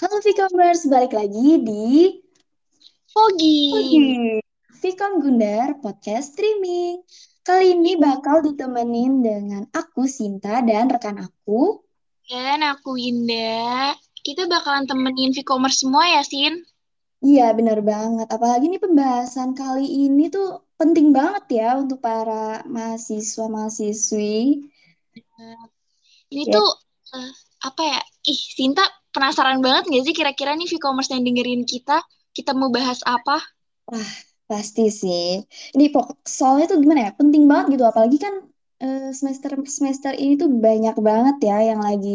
Halo Vcommerce, balik lagi di Fogi. Vcom Gundar Podcast Streaming. Kali ini bakal ditemenin dengan aku Sinta dan rekan aku. Dan aku Winda. Kita bakalan temenin e-commerce semua ya, Sin? Iya, bener banget. Apalagi nih pembahasan kali ini tuh penting banget ya untuk para mahasiswa-mahasiswi. Ini Ya, tuh, eh, apa ya? Ih, Sinta penasaran banget gak sih kira-kira nih e-commerce yang dengerin kita? Kita mau bahas apa? wah, pasti sih. Ini pokok soalnya tuh gimana ya? Penting banget gitu. Apalagi kan eh, semester semester ini tuh banyak banget ya yang lagi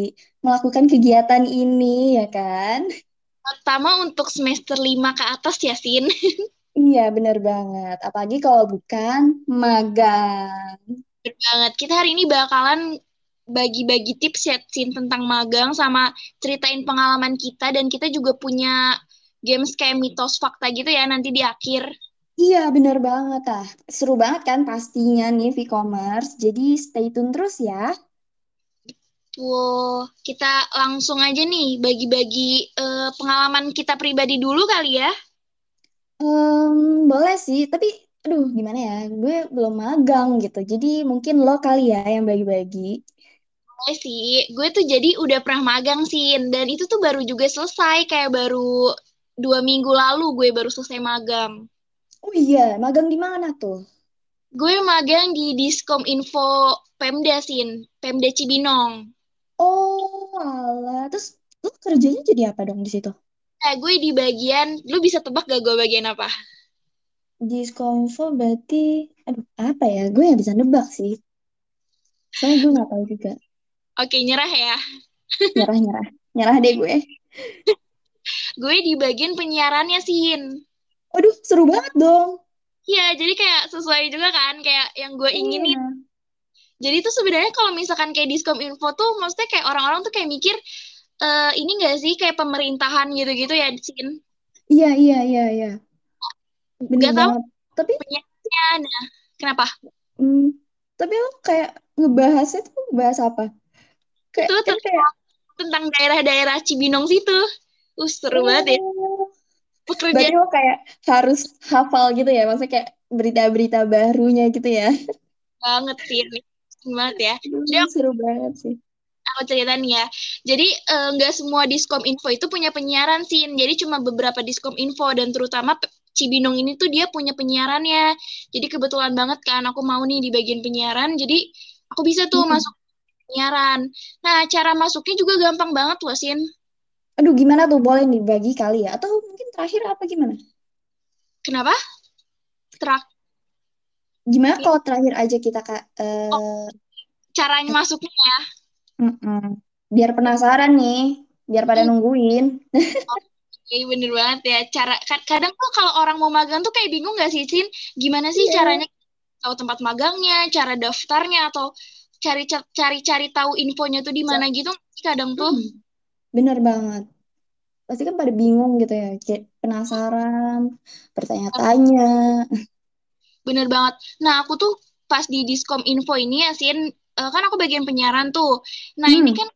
melakukan kegiatan ini, ya kan? Pertama untuk semester 5 ke atas ya, Sin. Iya, bener banget. Apalagi kalau bukan magang. Bener banget. Kita hari ini bakalan bagi-bagi tips ya, Sin, tentang magang sama ceritain pengalaman kita. Dan kita juga punya games kayak mitos fakta gitu ya nanti di akhir. Iya, bener banget. Ah, seru banget kan pastinya nih V-commerce. Jadi stay tune terus ya. Wow, kita langsung aja nih bagi-bagi eh, pengalaman kita pribadi dulu kali ya. Em, boleh sih, tapi aduh gimana ya? Gue belum magang gitu. Jadi mungkin lo kali ya yang bagi-bagi. Boleh sih, gue tuh jadi udah pernah magang sih, dan itu tuh baru juga selesai, kayak baru dua minggu lalu gue baru selesai magang. Oh iya, magang di mana tuh? Gue magang di Diskom Info Pemda Sin, Pemda Cibinong. Oh, alah. Terus lo kerjanya jadi apa dong di situ? Nah, gue di bagian, lu bisa tebak gak gue bagian apa? Diskonfo berarti, aduh apa ya? Gue nggak bisa nebak sih. Soalnya gue nggak tahu juga. Oke, nyerah ya. Nyerah, nyerah. Nyerah deh gue. Gue di bagian penyiarannya Sin. Waduh, seru banget dong. Iya, jadi kayak sesuai juga kan, kayak yang gue inginin Iya. Jadi tuh sebenarnya kalau misalkan kayak Diskom Info tuh maksudnya kayak orang-orang tuh kayak mikir eh ini enggak sih kayak pemerintahan gitu-gitu ya Sin? Iya, iya, iya, iya. Bener Gak tahu banget. Tapi, penyanyinya. Nah, kenapa? hmm, tapi lo kayak ngebahasnya tuh ngebahas apa? Kayak, Itu kan kayak, tentang, tentang daerah-daerah Cibinong situ. Uh, seru banget ya. oh, berarti Pekerjaan lo kayak harus hafal gitu ya? Maksudnya kayak berita-berita barunya gitu ya? banget sih ini. Banget ya. Jadi seru banget sih. aku cerita nih ya. Jadi eh, nggak semua Diskom Info itu punya penyiaran sih. Jadi cuma beberapa Diskom Info dan terutama Cibinong ini tuh dia punya penyiarannya. Jadi kebetulan banget kan aku mau nih di bagian penyiaran. Jadi aku bisa tuh Hmm. masuk penyiaran. Nah, cara masuknya juga gampang banget loh, Sin. Aduh, gimana tuh? Boleh nih bagi kali ya? Atau mungkin terakhir apa gimana? Kenapa? Terak Gimana kalau terakhir aja kita kak? oh, eh caranya masuknya ya. mm-mm. Biar penasaran nih, biar pada Hmm, nungguin. Oke, bener banget ya. Cara kad- kadang tuh kalau orang mau magang tuh kayak bingung gak sih, Sin? Gimana sih Iya. caranya tahu tempat magangnya, cara daftarnya atau cari cari cari tahu infonya tuh di mana gitu kadang tuh. Hmm, bener banget. Pasti kan pada bingung gitu ya, penasaran, bertanya-tanya. Bener banget. Nah, aku tuh pas di Diskom Info ini ya, Sin, eh, kan aku bagian penyiaran tuh. Nah, ini Hmm, kan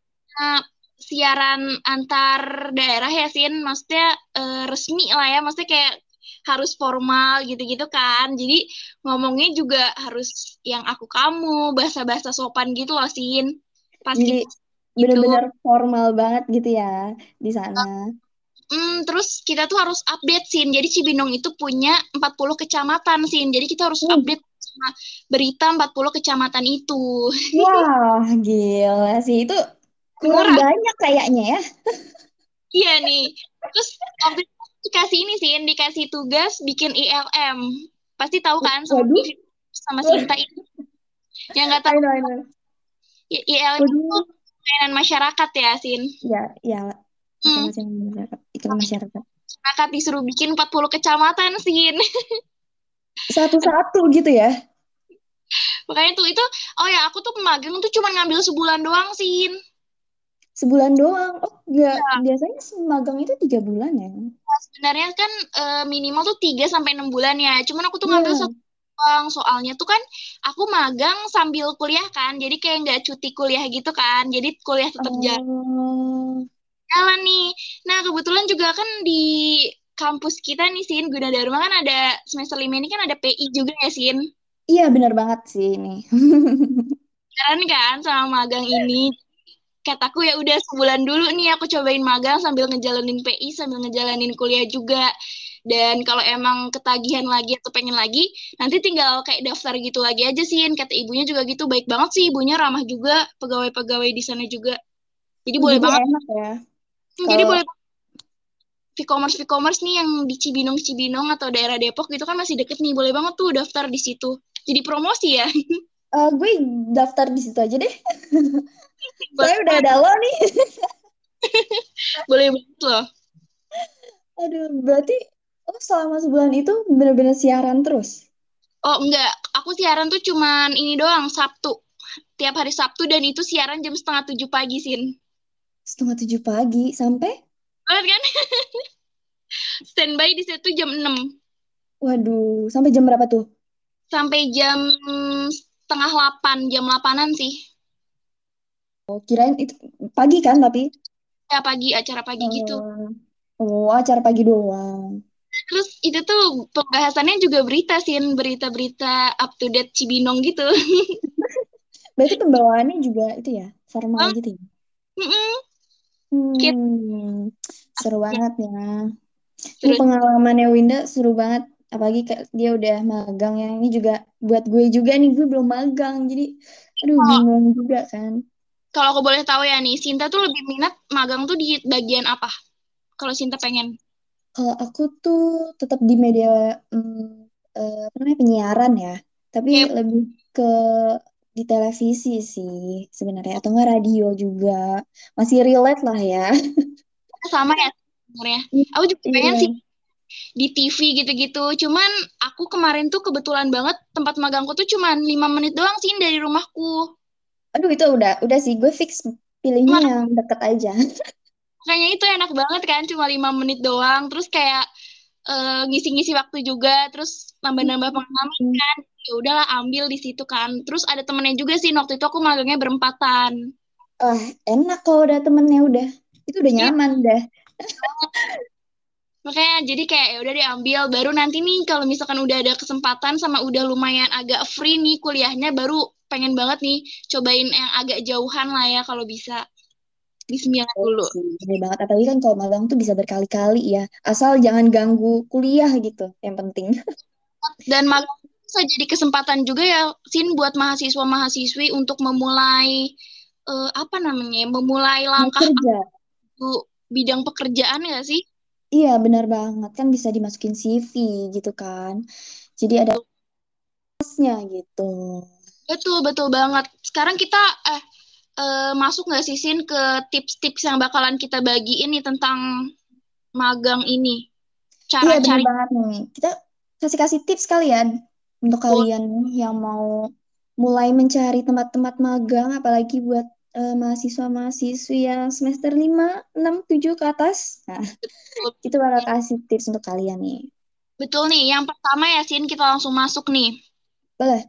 eh, siaran antar daerah ya, Sin. Maksudnya eh, resmi lah ya, maksudnya kayak harus formal gitu-gitu kan. Jadi ngomongnya juga harus yang aku kamu, bahasa-bahasa sopan gitu loh, Sin. Pas jadi kita gitu. bener-bener formal banget gitu ya di sana. Hmm, terus kita tuh harus update, Sin. Jadi Cibinong itu punya 40 kecamatan, Sin. Jadi kita harus Uh, update sama berita 40 kecamatan itu. wah, gila sih. Itu kurang Murah. banyak kayaknya ya. Iya nih. Terus waktu dikasih ini sih, dikasih tugas bikin ILM. Pasti tahu kan sama Waduh, sama Sinta itu. Yang nggak I tahu know, I know. I- ILM itu pelayanan masyarakat ya, Sin. ya, ya, Hmm, masyarakat, iklan masyarakat. masyarakat disuruh bikin 40 kecamatan, Sin. Satu-satu gitu ya. Makanya tuh itu, oh ya aku tuh magang tuh cuma ngambil sebulan doang, Sin. Sebulan doang. Oh, enggak. Ya, Biasanya magang itu tiga bulan ya. Sebenarnya kan eh, minimal tuh 3 sampai 6 bulan ya. Cuman aku tuh ngambil Iya. satu doang. Soalnya tuh kan aku magang sambil kuliah kan. Jadi kayak nggak cuti kuliah gitu kan. Jadi kuliah tetap jalan. Oh, jalan nih. Nah, kebetulan juga kan di kampus kita nih, Sin, Gunadarma kan ada semester 5 ini kan ada PI juga ya, Sin? Iya, benar banget sih ini. Keren kan sama magang ini. Kataku ya udah sebulan dulu nih aku cobain magang sambil ngejalanin PI, sambil ngejalanin kuliah juga. Dan kalau emang ketagihan lagi atau pengen lagi, nanti tinggal kayak daftar gitu lagi aja sih. Kata ibunya juga gitu, baik banget sih ibunya, ramah juga, pegawai-pegawai di sana juga. Jadi boleh Jadi banget. enak ya. Hmm, Jadi Kalau boleh e-commerce e-commerce nih yang di Cibinong Cibinong atau daerah Depok gitu kan masih deket nih, boleh banget tuh daftar di situ. Jadi promosi ya. eh, gue daftar di situ aja deh. Soalnya udah ada lo nih. boleh banget loh. Aduh, berarti oh selama sebulan itu benar-benar siaran terus. Oh enggak, aku siaran tuh cuman ini doang, Sabtu. Tiap hari Sabtu dan itu siaran jam setengah tujuh pagi, Sin. Setengah tujuh pagi sampai, Banget kan? Standby di situ jam 6. waduh, sampai jam berapa tuh? Sampai jam setengah 8, jam 8-an sih. Oh, kirain itu pagi kan tapi? Ya pagi, acara pagi gitu. Oh, oh, acara pagi doang. Terus itu tuh pembahasannya juga berita, Sin. Berita-berita up to date Cibinong gitu. Berarti pembawaannya juga itu ya, formal Bang, gitu ya? Hmm, seru banget ya. Ini Terus, pengalamannya Winda seru banget. Apalagi dia udah magang ya. Ini juga buat gue juga nih, gue belum magang. Jadi, aduh kalau bingung juga kan. Kalau aku boleh tahu ya nih, Sinta tuh lebih minat magang tuh di bagian apa? Kalau Sinta pengen. Kalau aku tuh tetap di media hmm, eh, apa namanya penyiaran ya, tapi Kayak lebih ke di televisi sih sebenarnya atau enggak radio juga. Masih relate lah ya. sama ya sebenarnya. Aku juga pengen Iya. sih di TV gitu-gitu. Cuman aku kemarin tuh kebetulan banget tempat magangku tuh cuman lima menit doang sih dari rumahku. Aduh itu udah udah sih gue fix pilihnya Mak- yang deket aja. Makanya itu enak banget kan cuma lima menit doang. Terus kayak eh, ngisi-ngisi waktu juga. Terus nambah-nambah pengalaman kan. Ya udahlah ambil di situ kan. Terus ada temennya juga sih waktu itu aku magangnya berempatan. Wah, enak kalau udah temennya udah. Itu udah Iya, nyaman dah. makanya jadi kayak ya udah diambil. Baru nanti nih kalau misalkan udah ada kesempatan sama udah lumayan agak free nih kuliahnya baru pengen banget nih cobain yang agak jauhan lah ya kalau bisa di sembilan dulu. Bener banget. Apalagi kan kalau magang tuh bisa berkali-kali ya. Asal jangan ganggu kuliah gitu. Yang penting. Dan magang bisa jadi kesempatan juga ya, Sin, buat mahasiswa-mahasiswi untuk memulai eh, apa namanya, memulai Mau langkah bu- bidang pekerjaan nggak sih? Iya, benar banget. Kan bisa dimasukin CV gitu kan. Jadi ada gitu. Betul, betul banget. Sekarang kita eh, eh, masuk nggak sih, Sin, ke tips-tips yang bakalan kita bagiin nih tentang magang ini? Cara Iya, cari banget nih. Kita kasih-kasih tips ya untuk Boleh. kalian yang mau mulai mencari tempat-tempat magang, apalagi buat eh, mahasiswa-mahasiswi yang semester 5, 6, 7 ke atas. Nah, itu bakal kasih tips untuk kalian nih. Betul nih, yang pertama ya, Sin, kita langsung masuk nih. Boleh?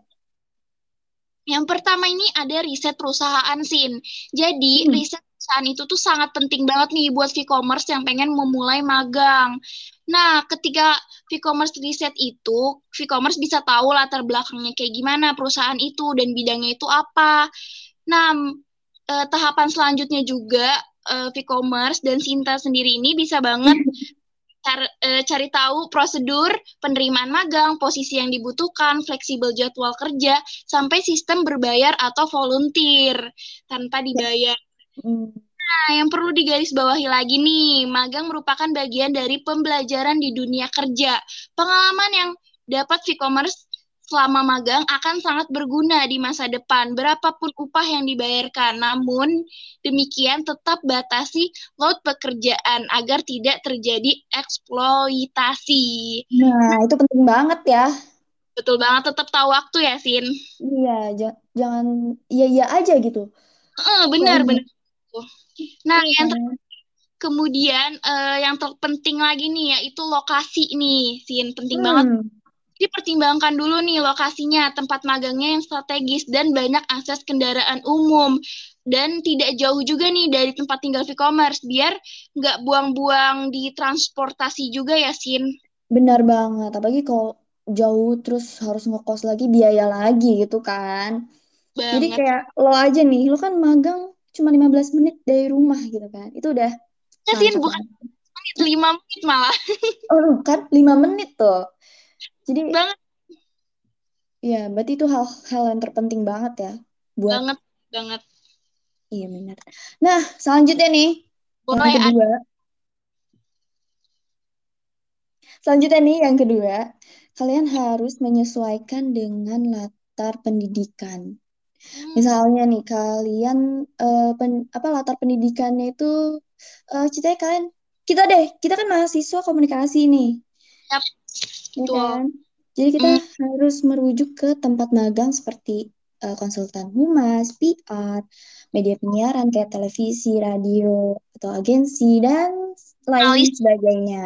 Yang pertama ini ada riset perusahaan, Sin. Jadi, Hmm. riset perusahaan itu tuh sangat penting banget nih buat e-commerce yang pengen memulai magang. Nah, ketika e-commerce riset itu, e-commerce bisa tahu latar belakangnya kayak gimana perusahaan itu dan bidangnya itu apa. Nah, eh, tahapan selanjutnya juga eh, e-commerce dan Sinta sendiri ini bisa banget cari, eh, cari tahu prosedur penerimaan magang, posisi yang dibutuhkan, fleksibel jadwal kerja, sampai sistem berbayar atau volunteer tanpa Ya. dibayar. Nah, yang perlu digarisbawahi lagi nih, magang merupakan bagian dari pembelajaran di dunia kerja. Pengalaman yang dapat e-commerce selama magang akan sangat berguna di masa depan, berapapun upah yang dibayarkan. Namun, demikian tetap batasi load pekerjaan agar tidak terjadi eksploitasi. Nah, itu penting banget ya. Betul banget, tetap tahu waktu ya, Sin. Iya, ja- jangan iya-iya aja gitu. Eh, benar, Soalnya, benar. Nah, iya yang ter- kemudian eh, yang terpenting lagi nih yaitu lokasi nih, Sin. Penting banget Hmm. Jadi pertimbangkan dulu nih lokasinya, tempat magangnya yang strategis dan banyak akses kendaraan umum. Dan tidak jauh juga nih dari tempat tinggal e-commerce, biar nggak buang-buang di transportasi juga ya, Sin. Benar banget, apalagi kalau jauh terus harus ngekos lagi biaya lagi gitu kan. Jadi Banget. kayak lo aja nih, lo kan magang cuma 15 menit dari rumah gitu kan. Itu udah Ya, Sin, bukan menit, lima menit malah. Oh, kan 5 menit tuh. Jadi Banget, ya berarti itu hal-hal yang terpenting banget ya buat banget, banget. iya benar. Nah, selanjutnya nih yang ada kedua. Selanjutnya nih yang kedua, kalian harus menyesuaikan dengan latar pendidikan. hmm, Misalnya nih kalian eh, pen- apa latar pendidikannya itu eh ceritanya kalian kita deh, kita kan mahasiswa komunikasi nih, ya betul. kan? Jadi kita Hmm, harus merujuk ke tempat magang seperti eh, konsultan humas, PR, media penyiaran kayak televisi, radio, atau agensi dan lain sebagainya.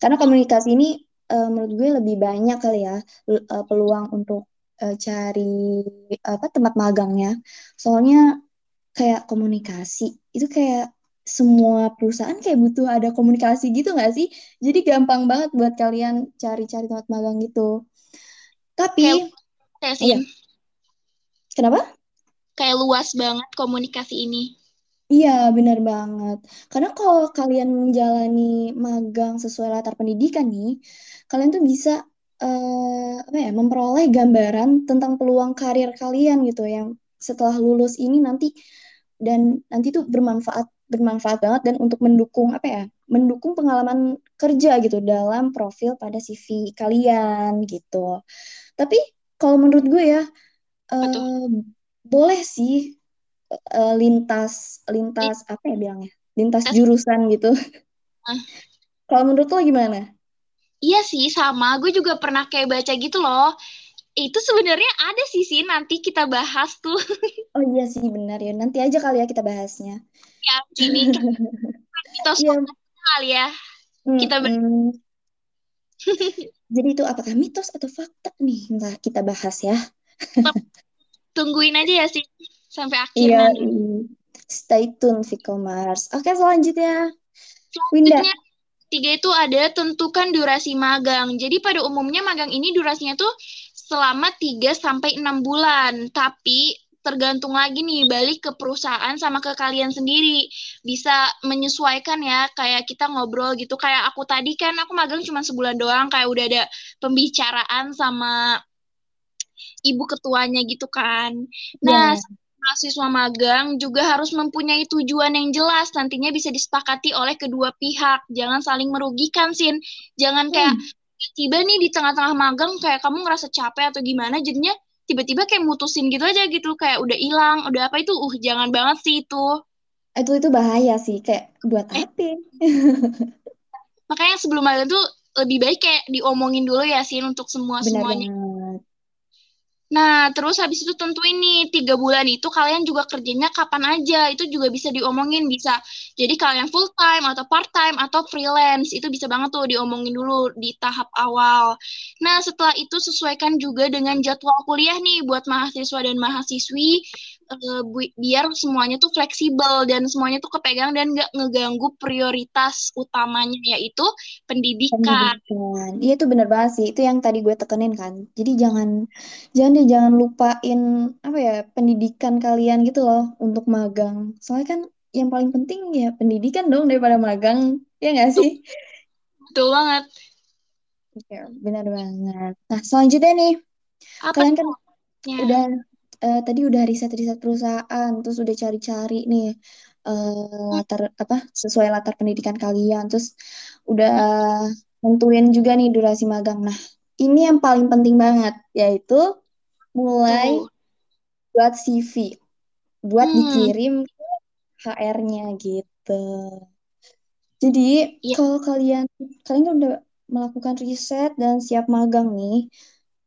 Karena komunikasi ini eh, menurut gue lebih banyak kali ya eh, peluang untuk eh, cari apa tempat magangnya. Soalnya kayak komunikasi itu kayak semua perusahaan kayak butuh ada komunikasi gitu nggak sih? Jadi gampang banget buat kalian cari-cari tempat magang gitu. Tapi, kayak ya, iya, kenapa? Kayak luas banget komunikasi ini. Iya, benar banget. Karena kalau kalian menjalani magang sesuai latar pendidikan nih, kalian tuh bisa eh, apa ya, memperoleh gambaran tentang peluang karir kalian gitu yang setelah lulus ini nanti dan nanti tuh bermanfaat bermanfaat banget dan untuk mendukung apa ya, mendukung pengalaman kerja gitu dalam profil pada CV kalian gitu. Tapi kalau menurut gue ya, eh, boleh sih eh, lintas lintas apa ya bilangnya lintas jurusan gitu. Nah, kalau menurut lo gimana? Iya sih, sama. Gue juga pernah kayak baca gitu loh. Itu sebenarnya ada sih sih nanti kita bahas tuh. Oh iya sih benar ya. Nanti aja kali ya kita bahasnya ya gini kita mitos iya kali ya. Kita ber- jadi itu apakah mitos atau fakta nih entah kita bahas ya tungguin aja ya sih sampai akhir iya nanti. i- stay tune Viko Mars oke selanjutnya Winda tiga itu ada tentukan durasi magang. Jadi pada umumnya magang ini durasinya tuh selama 3 sampai 6 bulan. Tapi tergantung lagi nih balik ke perusahaan sama ke kalian sendiri. Bisa menyesuaikan ya kayak kita ngobrol gitu kayak aku tadi kan aku magang cuma sebulan doang kayak udah ada pembicaraan sama ibu ketuanya gitu kan. Nah, ya mahasiswa magang juga harus mempunyai tujuan yang jelas nantinya bisa disepakati oleh kedua pihak. Jangan saling merugikan, Sin. Jangan kayak Hmm, tiba nih di tengah-tengah magang kayak kamu ngerasa capek atau gimana jadinya tiba-tiba kayak mutusin gitu aja gitu kayak udah hilang, udah apa itu. Uh, jangan banget sih itu. itu itu bahaya sih kayak buat Eh, apa makanya sebelum magang tuh lebih baik kayak diomongin dulu ya, Sin, untuk benar semua-semuanya. banget Nah, terus habis itu tentu ini tiga bulan itu kalian juga kerjanya kapan aja, itu juga bisa diomongin bisa. Jadi kalian full time atau part time atau freelance itu bisa banget tuh diomongin dulu di tahap awal. Nah, setelah itu sesuaikan juga dengan jadwal kuliah nih buat mahasiswa dan mahasiswi bu- biar semuanya tuh fleksibel dan semuanya tuh kepegang dan nggak ngeganggu prioritas utamanya yaitu pendidikan. Pendidikan. Iya itu bener banget sih. Itu yang tadi gue tekenin kan. Jadi jangan jangan deh jangan lupain apa ya pendidikan kalian gitu loh untuk magang. Soalnya kan yang paling penting ya pendidikan dong daripada magang. Ya nggak Tuh, sih? betul banget. Iya, benar banget. Nah, selanjutnya nih, Apa kalian kan tuh? Ya. udah eh, tadi udah riset-riset perusahaan, terus udah cari-cari nih eh, latar apa sesuai latar pendidikan kalian, terus udah nentuin juga nih durasi magang. Nah, ini yang paling penting banget, yaitu mulai Tuh. buat CV, buat Hmm, dikirim ke HR-nya gitu. Jadi, ya. kalau kalian kalian udah melakukan riset dan siap magang nih,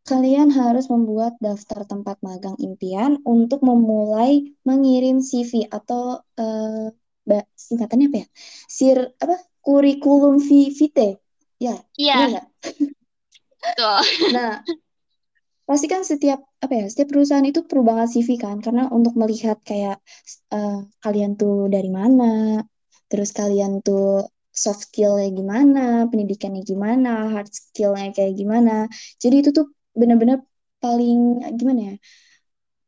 kalian harus membuat daftar tempat magang impian untuk memulai mengirim CV atau eh, ba- singkatannya apa ya? Sir apa? Kurikulum vi- vitae. Ya, Iya? Tuh. Nah, pasti kan setiap apa ya setiap perusahaan itu perlu banget CV kan karena untuk melihat kayak eh, kalian tuh dari mana terus kalian tuh soft skillnya gimana pendidikannya gimana hard skillnya kayak gimana jadi itu tuh benar-benar paling gimana ya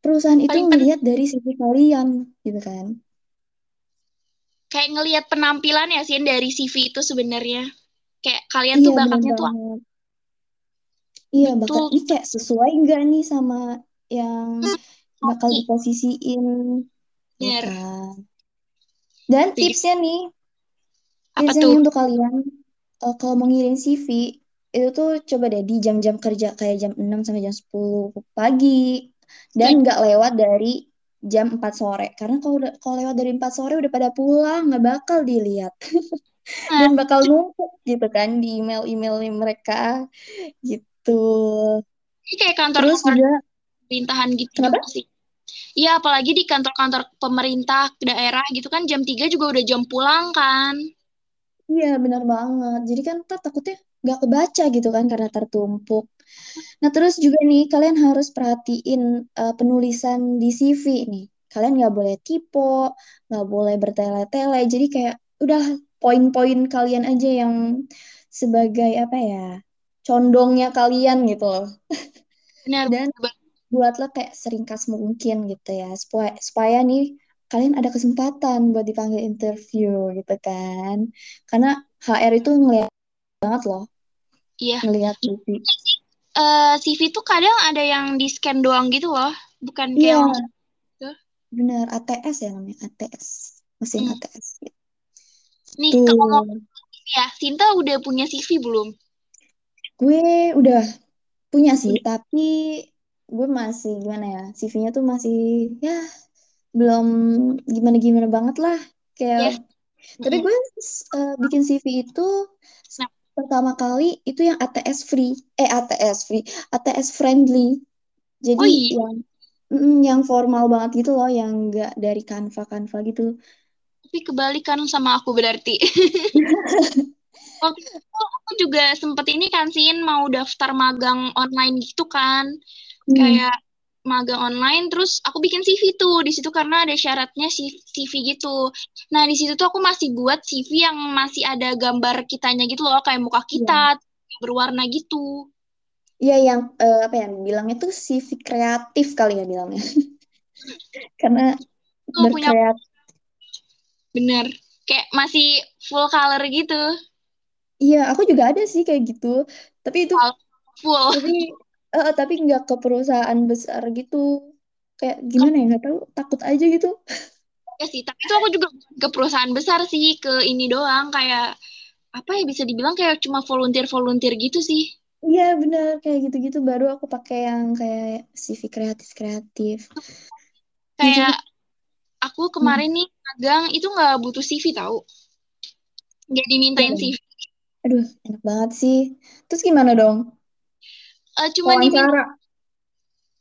perusahaan itu Paling penting ngelihat dari CV kalian gitu kan kayak ngelihat penampilan ya sih dari CV itu sebenarnya. Kayak kalian iya tuh bakatnya tuh iya bakal betul ini kayak sesuai nggak nih sama yang bakal nih diposisiin ya kan dan Setuju. tipsnya nih Apa Tipsnya tuh? untuk kalian, eh, kalau mau ngirim CV, itu tuh coba deh di jam-jam kerja kayak jam 6 sampai jam 10 pagi. Dan Setuju. nggak lewat dari jam 4 sore. Karena kalau udah kalau lewat dari 4 sore udah pada pulang, nggak bakal dilihat. Dan bakal numpuk gitu kan di email-email mereka gitu. ini kayak Terus kantor-kantor juga, pemerintahan gitu kenapa? sih. Iya, apalagi di kantor-kantor pemerintah daerah gitu kan jam 3 juga udah jam pulang kan. Iya benar banget. Jadi kan ntar takutnya nggak kebaca gitu kan karena tertumpuk. Nah, terus juga nih, kalian harus perhatiin eh, penulisan di CV nih. Kalian nggak boleh typo, nggak boleh bertele-tele. Jadi kayak udah poin-poin kalian aja yang sebagai apa ya, condongnya kalian gitu loh. Benar. Dan buatlah kayak seringkas mungkin gitu ya, supaya, supaya nih kalian ada kesempatan buat dipanggil interview gitu kan. Karena HR itu ngeliat banget loh, Iya. ngeliat CV. Eh, CV tuh kadang ada yang di scan doang gitu loh. Bukan kayak Iya, gitu. bener ATS ya namanya ATS, mesin Hmm. ATS. Nih, kalau mau Tuh, ya, Sinta udah punya CV belum? gue udah punya sih, Udah. tapi gue masih gimana ya, CV-nya tuh masih ya belum gimana-gimana banget lah. Kayak, Yes. tapi Mm-mm. gue eh, bikin CV itu Nah, pertama kali itu yang ATS free, eh ATS free, ATS friendly. Jadi oh iya, yang mm, yang formal banget gitu loh, yang enggak dari Canva-Canva gitu. tapi kebalikan sama aku berarti. Waktu itu aku juga sempet ini kan, Sin, mau daftar magang online gitu kan. Hmm, Kayak magang online, terus aku bikin CV tuh di situ karena ada syaratnya si- CV gitu. Nah, di situ tuh aku masih buat CV yang masih ada gambar kitanya gitu loh, kayak muka kita iya. berwarna gitu. Iya yang eh, apa ya bilangnya tuh CV kreatif kali ya bilangnya. Karena Tuh punya bener, kayak masih full color gitu, Iya, aku juga ada sih kayak gitu. Tapi itu full. tapi eh, tapi nggak ke perusahaan besar gitu. Kayak gimana ya nggak tahu takut aja gitu. ya sih, tapi itu aku juga ke perusahaan besar sih, ke ini doang, kayak apa ya bisa dibilang kayak cuma volunteer-volunteer gitu sih. Iya benar kayak gitu-gitu baru aku pakai yang kayak CV kreatif-kreatif. Nah Kayak aku Hmm, kemarin nih magang itu nggak butuh CV tahu. Nggak iya dimintain dong. CV. Aduh enak banget sih. Terus gimana dong? Eh, cuma Wawancara.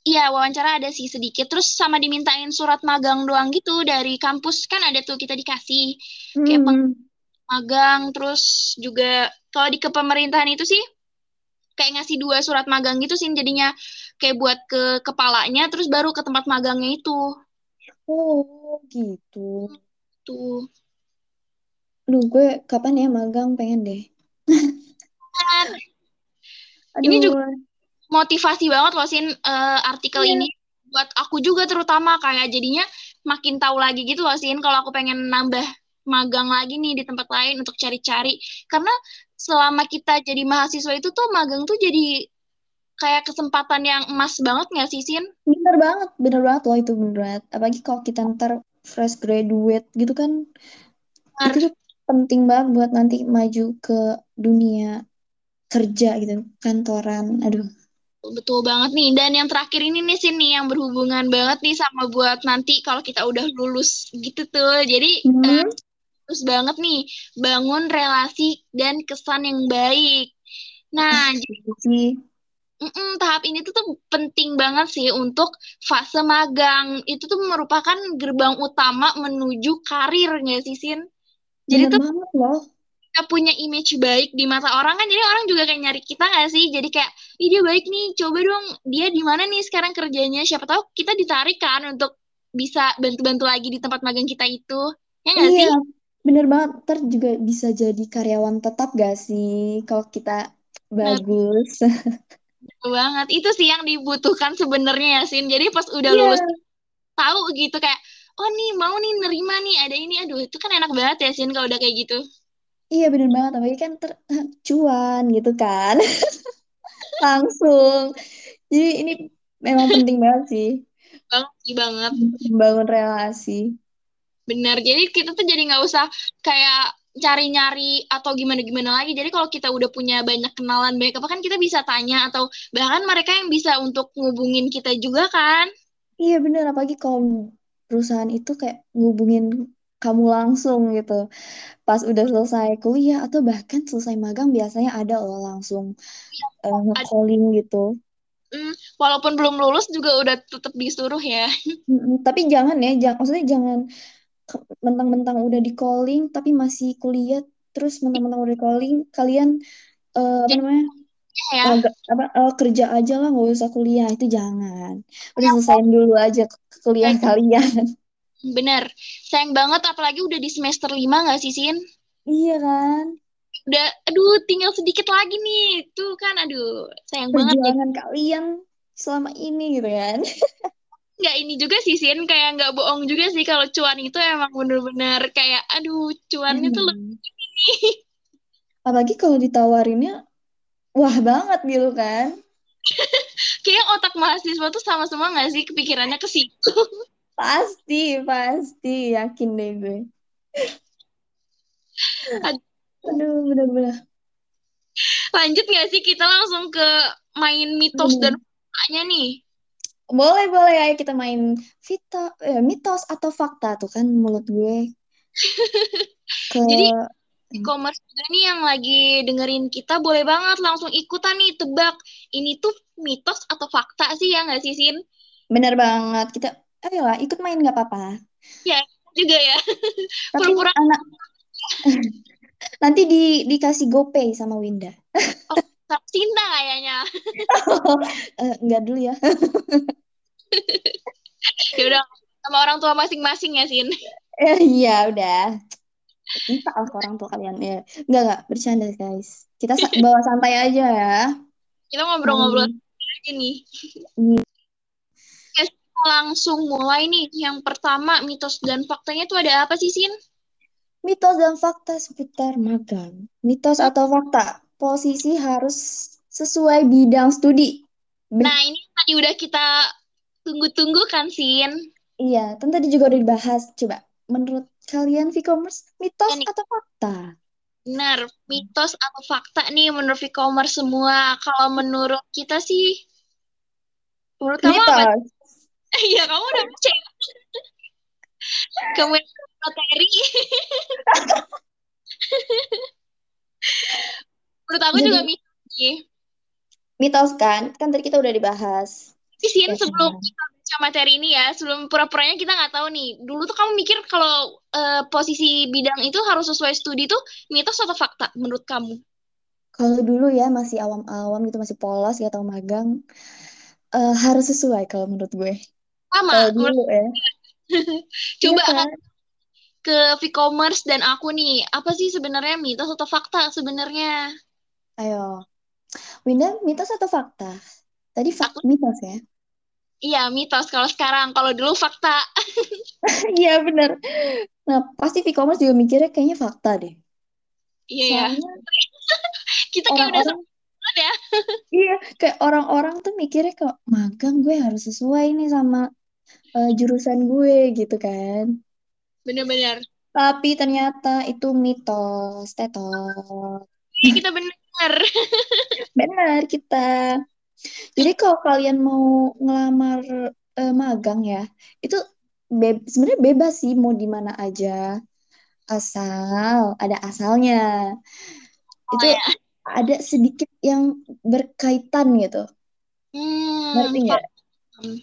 iya wawancara ada sih sedikit. Terus sama dimintain surat magang doang gitu dari kampus kan ada tuh kita dikasih kayak Hmm. magang terus juga kalau di kepemerintahan itu sih kayak ngasih dua surat magang gitu sih jadinya kayak buat ke kepalanya terus baru ke tempat magangnya itu. Oh gitu. Tuh. Aduh gue kapan ya magang pengen deh. Kan, Ini juga Aduh. Motivasi banget loh Sin eh, artikel Iya. ini buat aku juga terutama kayak jadinya makin tahu lagi gitu loh Sin kalau aku pengen nambah magang lagi nih di tempat lain untuk cari-cari karena selama kita jadi mahasiswa itu tuh magang tuh jadi kayak kesempatan yang emas banget nggak sih Sin? Bener banget, bener banget loh itu bener banget. Apalagi kalau kita ntar fresh graduate gitu kan, itu Benar, tuh penting banget buat nanti maju ke dunia kerja gitu, kantoran. Aduh, betul banget nih. Dan yang terakhir ini nih Sin nih yang berhubungan banget nih sama buat nanti kalau kita udah lulus gitu tuh. Jadi eh, hmm, terus banget nih bangun relasi dan kesan yang baik. Nah, itu sih Mm-mm, tahap ini tuh, tuh penting banget sih untuk fase magang. Itu tuh merupakan gerbang utama menuju karir nggak sih, Sin? Jadi bener tuh banget loh. Kita punya image baik di mata orang kan jadi orang juga kayak nyari kita nggak sih? Jadi kayak ih dia baik nih coba dong dia di mana nih sekarang kerjanya? Siapa tahu kita ditarik kan untuk bisa bantu-bantu lagi di tempat magang kita itu. Ya nggak Iya, sih? bener banget. Ntar juga bisa jadi karyawan tetap gak sih kalau kita nah bagus. betul banget. Itu sih yang dibutuhkan sebenarnya ya Sin. Jadi pas udah Iya, lulus tahu gitu kayak oh nih mau nih nerima nih ada ini. Aduh itu kan enak banget ya Sin kalau udah kayak gitu iya bener banget. Apalagi kan ter cuan gitu kan. Langsung. Jadi ini memang penting banget sih. sih banget Membangun relasi. Bener, jadi kita tuh jadi nggak usah kayak cari-nyari atau gimana-gimana lagi. Jadi kalau kita udah punya banyak kenalan baik apa kan kita bisa tanya atau bahkan mereka yang bisa untuk ngubungin kita juga kan. Iya bener. Apalagi kalau perusahaan itu kayak ngubungin kamu langsung gitu. Pas udah selesai kuliah atau bahkan selesai magang biasanya ada loh langsung eh, Ad- nge-calling gitu. mm, walaupun belum lulus juga udah tetap disuruh ya. Tapi jangan ya, jangan, maksudnya jangan mentang-mentang udah di calling tapi masih kuliah terus mentang-mentang udah di calling kalian eh, apa namanya ya, eh, gak- apa eh, kerja aja lah nggak usah kuliah itu jangan udah selesaiin dulu aja kuliah kalian bener. Sayang banget apalagi udah di semester 5 nggak sih, Sin? iya kan Udah, aduh tinggal sedikit lagi nih. Tuh kan, aduh sayang banget deh. perjuangan kalian selama ini gitu kan nggak ini juga sih Sin kayak nggak bohong juga sih kalau cuan itu emang bener-bener kayak aduh cuannya tuh emang lebih apalagi kalau ditawarinnya wah banget gitu kan kayak otak mahasiswa tuh sama semua nggak sih kepikirannya ke situ pasti pasti. Yakin deh gue. Ad- aduh bener-bener lanjut nggak sih? Kita langsung ke main mitos dan Bener. faktanya nih. Boleh, boleh. Ayo kita main Vita, eh, mitos atau fakta tuh kan mulut gue. Ke jadi e-commerce juga nih yang lagi dengerin kita boleh banget langsung ikutan nih tebak. Ini tuh mitos atau fakta sih ya nggak sih Sin? Bener banget. Kita, ayolah ikut main nggak apa-apa. ya juga ya Tapi pura-pura anak nanti di dikasih GoPay sama Winda. oh, cinta kayaknya Eh, enggak dulu ya. ya udah sama orang tua masing-masing ya Sin Eh, Iya, udah. Minta lah orang tua kalian ya. Enggak, enggak. Bercanda, guys. Kita bawa santai aja ya. kita ngobrol-ngobrol Main. aja nih Iya. Ya, langsung mulai nih. Yang pertama, mitos dan faktanya tuh ada apa sih, Sin? Mitos dan fakta seputar magang. Mitos atau fakta? Posisi harus sesuai bidang studi. Ben- Nah, ini tadi udah kita tunggu-tunggu kan, Sin? Iya, kan tadi juga udah dibahas. Coba, menurut kalian e-commerce mitos Ya nih, atau fakta? benar. Mitos atau fakta nih menurut e-commerce semua. Kalau menurut kita sih, menurut kamu apa? Iya, kamu udah? Kamu yang materi. Menurut aku juga mitos mitos kan? Kan tadi kita udah dibahas. Tapi Sin, Ya sebelum kan? kita baca materi ini ya, sebelum pura-puranya kita nggak tahu nih. Dulu tuh kamu mikir kalau eh, posisi bidang itu harus sesuai studi tuh mitos atau fakta menurut kamu? Kalau dulu ya masih awam-awam gitu, masih polos, ya tahu magang. eh, harus sesuai kalau menurut gue. Sama, dulu ya. Coba kan? kan ke e-commerce dan aku nih, apa sih sebenarnya mitos atau fakta sebenarnya? Ayo. Winda, mitos atau fakta? Tadi fak Aku mitos ya? iya mitos kalau sekarang, kalau dulu fakta. Iya bener. Nah, pasti e-commerce juga mikirnya kayaknya fakta deh. Iya ya, Soalnya kita kayak udah ya. iya, kayak orang-orang tuh mikirnya kalau magang gue harus sesuai nih sama eh, jurusan gue gitu kan. Bener-bener. Tapi ternyata itu mitos, tetot. Iya, kita bener. Benar kita. Jadi kalau kalian mau ngelamar eh, magang ya, itu be- sebenarnya bebas sih mau di mana aja, asal ada asalnya. Oh Itu ya. ada sedikit yang berkaitan gitu. Ngerti Hmm, nggak? paham.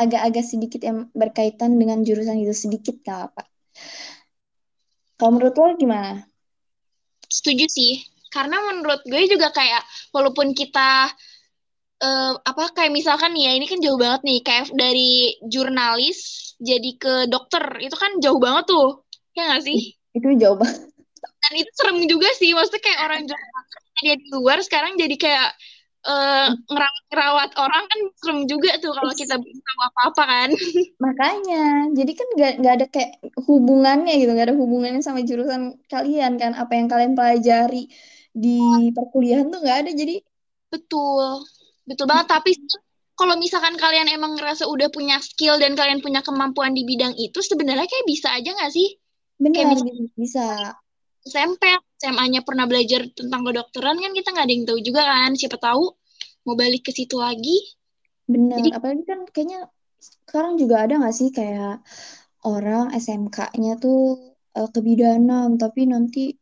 Agak-agak sedikit yang berkaitan dengan jurusan itu sedikit nggak apa. Kalau menurut lo gimana? setuju sih. Karena menurut gue juga kayak walaupun kita uh, apa kayak misalkan nih ya ini kan jauh banget nih kayak dari jurnalis jadi ke dokter itu kan jauh banget tuh ya nggak sih itu jauh banget dan itu serem juga sih maksudnya kayak orang jurnalis dia di luar sekarang jadi kayak uh, ngerawat orang kan serem juga tuh kalau kita tahu apa-apa kan. Makanya jadi kan nggak ada kayak hubungannya gitu nggak ada hubungannya sama jurusan kalian kan. Apa yang kalian pelajari di perkuliahan tuh nggak ada jadi betul betul banget. Tapi kalau misalkan kalian emang ngerasa udah punya skill dan kalian punya kemampuan di bidang itu sebenarnya kayak bisa aja nggak sih? Benar kayak bisa. SMP SMA-nya pernah belajar tentang kedokteran kan kita nggak ada yang tahu juga kan. Siapa tahu mau balik ke situ lagi. Benar Jadi, apalagi kan kayaknya sekarang juga ada nggak sih kayak orang SMK-nya tuh uh, kebidanan tapi nanti